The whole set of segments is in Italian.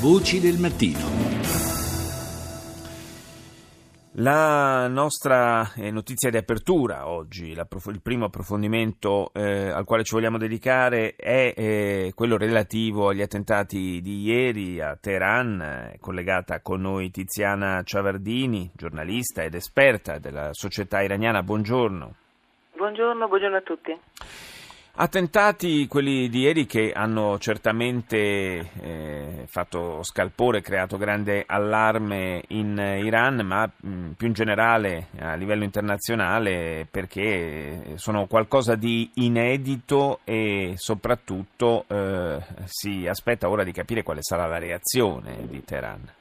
Voci del mattino. La nostra eh, notizia di apertura oggi, il primo approfondimento eh, al quale ci vogliamo dedicare è eh, quello relativo agli attentati di ieri a Teheran, è collegata con noi Tiziana Ciavardini, giornalista ed esperta della società iraniana. Buongiorno. Buongiorno, buongiorno a tutti. Attentati, quelli di ieri, che hanno certamente eh, fatto scalpore, creato grande allarme in Iran, ma mh, più in generale a livello internazionale perché sono qualcosa di inedito e soprattutto eh, si aspetta ora di capire quale sarà la reazione di Teheran.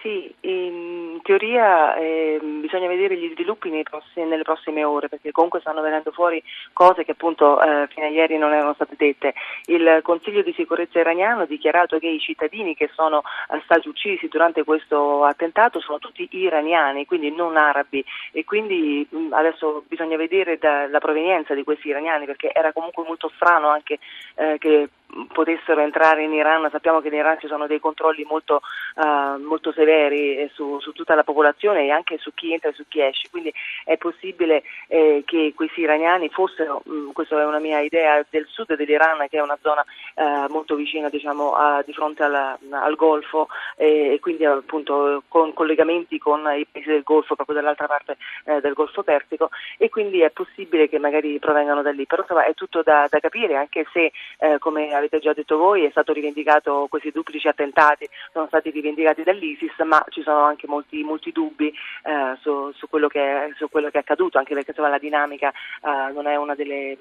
Sì, in teoria eh, bisogna vedere gli sviluppi prossimi, nelle prossime ore perché comunque stanno venendo fuori cose che appunto eh, fino a ieri non erano state dette. Il Consiglio di sicurezza iraniano ha dichiarato che i cittadini che sono eh, stati uccisi durante questo attentato sono tutti iraniani, quindi non arabi e quindi mh, adesso bisogna vedere da, la provenienza di questi iraniani perché era comunque molto strano anche eh, che potessero entrare in Iran, sappiamo che in Iran ci sono dei controlli molto, uh, molto severi su, su, tutta la popolazione e anche su chi entra e su chi esce, quindi è possibile eh, che questi iraniani fossero, mh, mm, questa è una mia idea, del sud dell'Iran che è una zona uh, molto vicina diciamo, a, di fronte alla, al Golfo eh, e quindi appunto con collegamenti con i paesi del Golfo, proprio dall'altra parte eh, del Golfo Persico. E quindi è possibile che magari provengano da lì, però insomma è tutto da, da capire anche se eh, come avete già detto voi, è stato rivendicato, questi duplici attentati sono stati rivendicati dall'ISIS, ma ci sono anche molti, molti dubbi eh, su, su, quello è, su, quello che è, accaduto, anche perché insomma, la dinamica eh, non è una delle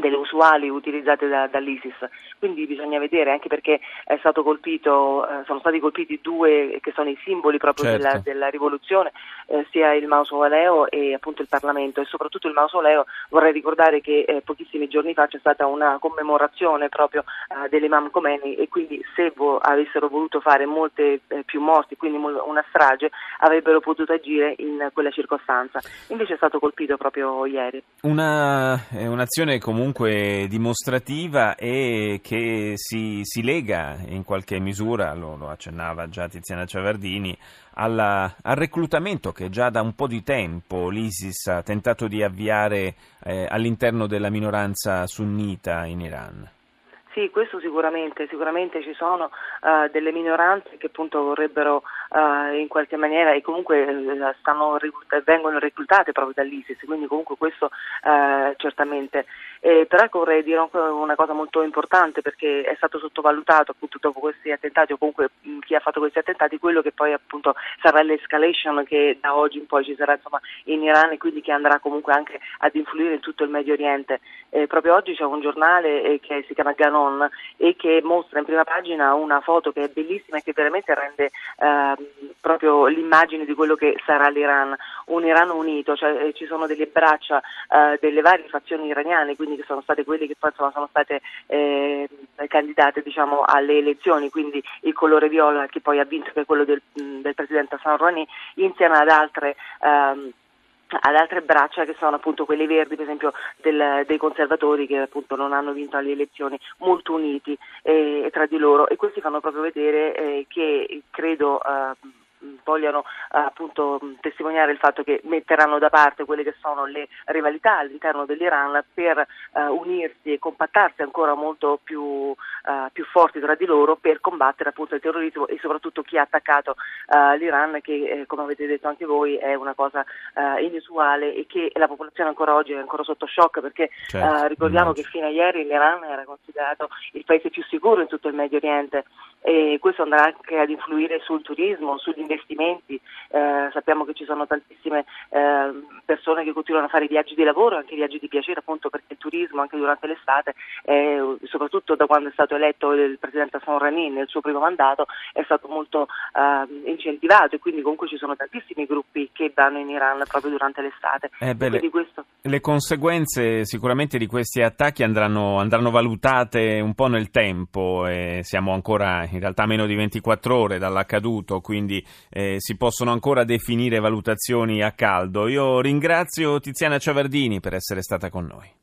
delle usuali utilizzate da, dall'ISIS, quindi bisogna vedere anche perché colpito, eh, sono stati colpiti due che sono i simboli proprio certo. della, della, rivoluzione, eh, sia il mausoleo e appunto il Parlamento e soprattutto il mausoleo vorrei ricordare che eh, pochissimi giorni fa c'è stata una commemorazione proprio eh, dell'Imam Khomeini e quindi se vo- avessero voluto fare molte eh, più morti, quindi una strage, avrebbero potuto agire in quella circostanza. Invece è stato colpito proprio ieri. Una, un'azione comunque comunque dimostrativa e che si, si lega in qualche misura, lo, lo accennava già Tiziana Ciavardini, alla, al reclutamento che già da un po' di tempo l'ISIS ha tentato di avviare eh, all'interno della minoranza sunnita in Iran. Sì, questo sicuramente, sicuramente ci sono uh, delle minoranze che appunto vorrebbero uh, in qualche maniera e comunque uh, stanno, vengono reclutate proprio dall'ISIS, quindi comunque questo certamente. Eh, però ecco, vorrei dire una cosa molto importante perché è stato sottovalutato appunto dopo questi attentati o comunque chi ha fatto questi attentati quello che poi appunto sarà l'escalation che da oggi in poi ci sarà insomma, in Iran e quindi che andrà comunque anche ad influire in tutto il Medio Oriente. Eh, proprio oggi c'è un giornale eh, che si chiama Ganon e che mostra in prima pagina una foto che è bellissima e che veramente rende eh, proprio l'immagine di quello che sarà l'Iran, un Iran unito, cioè eh, ci sono delle braccia eh, delle varie fazioni iraniane, quindi che sono state quelle che poi insomma, sono state eh, candidate diciamo, alle elezioni, quindi il colore viola che poi ha vinto che è quello del, del presidente Hassan Rouhani, insieme ad altre ehm, ad altre braccia che sono appunto quelle verdi per esempio del, dei conservatori che appunto non hanno vinto alle elezioni molto uniti eh, tra di loro. E questi fanno proprio vedere eh, che credo eh, vogliono eh, appunto testimoniare il fatto che metteranno da parte quelle che sono le rivalità all'interno dell'Iran per eh, unirsi e compattarsi ancora molto più, eh, più, forti tra di loro per combattere appunto il terrorismo e soprattutto chi ha attaccato eh, l'Iran che eh, come avete detto anche voi è una cosa eh, inusuale e che la popolazione ancora oggi è ancora sotto shock perché certo, ricordiamo che fino a ieri l'Iran era considerato il paese più sicuro in tutto il Medio Oriente e questo andrà anche ad influire sul turismo, sugli investimenti. Eh, sappiamo che ci sono tantissime eh, persone che continuano a fare viaggi di lavoro, anche viaggi di piacere, appunto perché il turismo anche durante l'estate, eh, soprattutto da quando è stato eletto il presidente Rouhani nel suo primo mandato, è stato molto eh, incentivato e quindi comunque ci sono tantissimi gruppi che vanno in Iran proprio durante l'estate. Eh beh, le, questo... le, conseguenze sicuramente di questi attacchi andranno, andranno valutate un po' nel tempo e siamo ancora in realtà meno di 24 ore dall'accaduto, quindi eh, si possono ancora definire valutazioni a caldo. Io ringrazio Tiziana Ciavardini per essere stata con noi.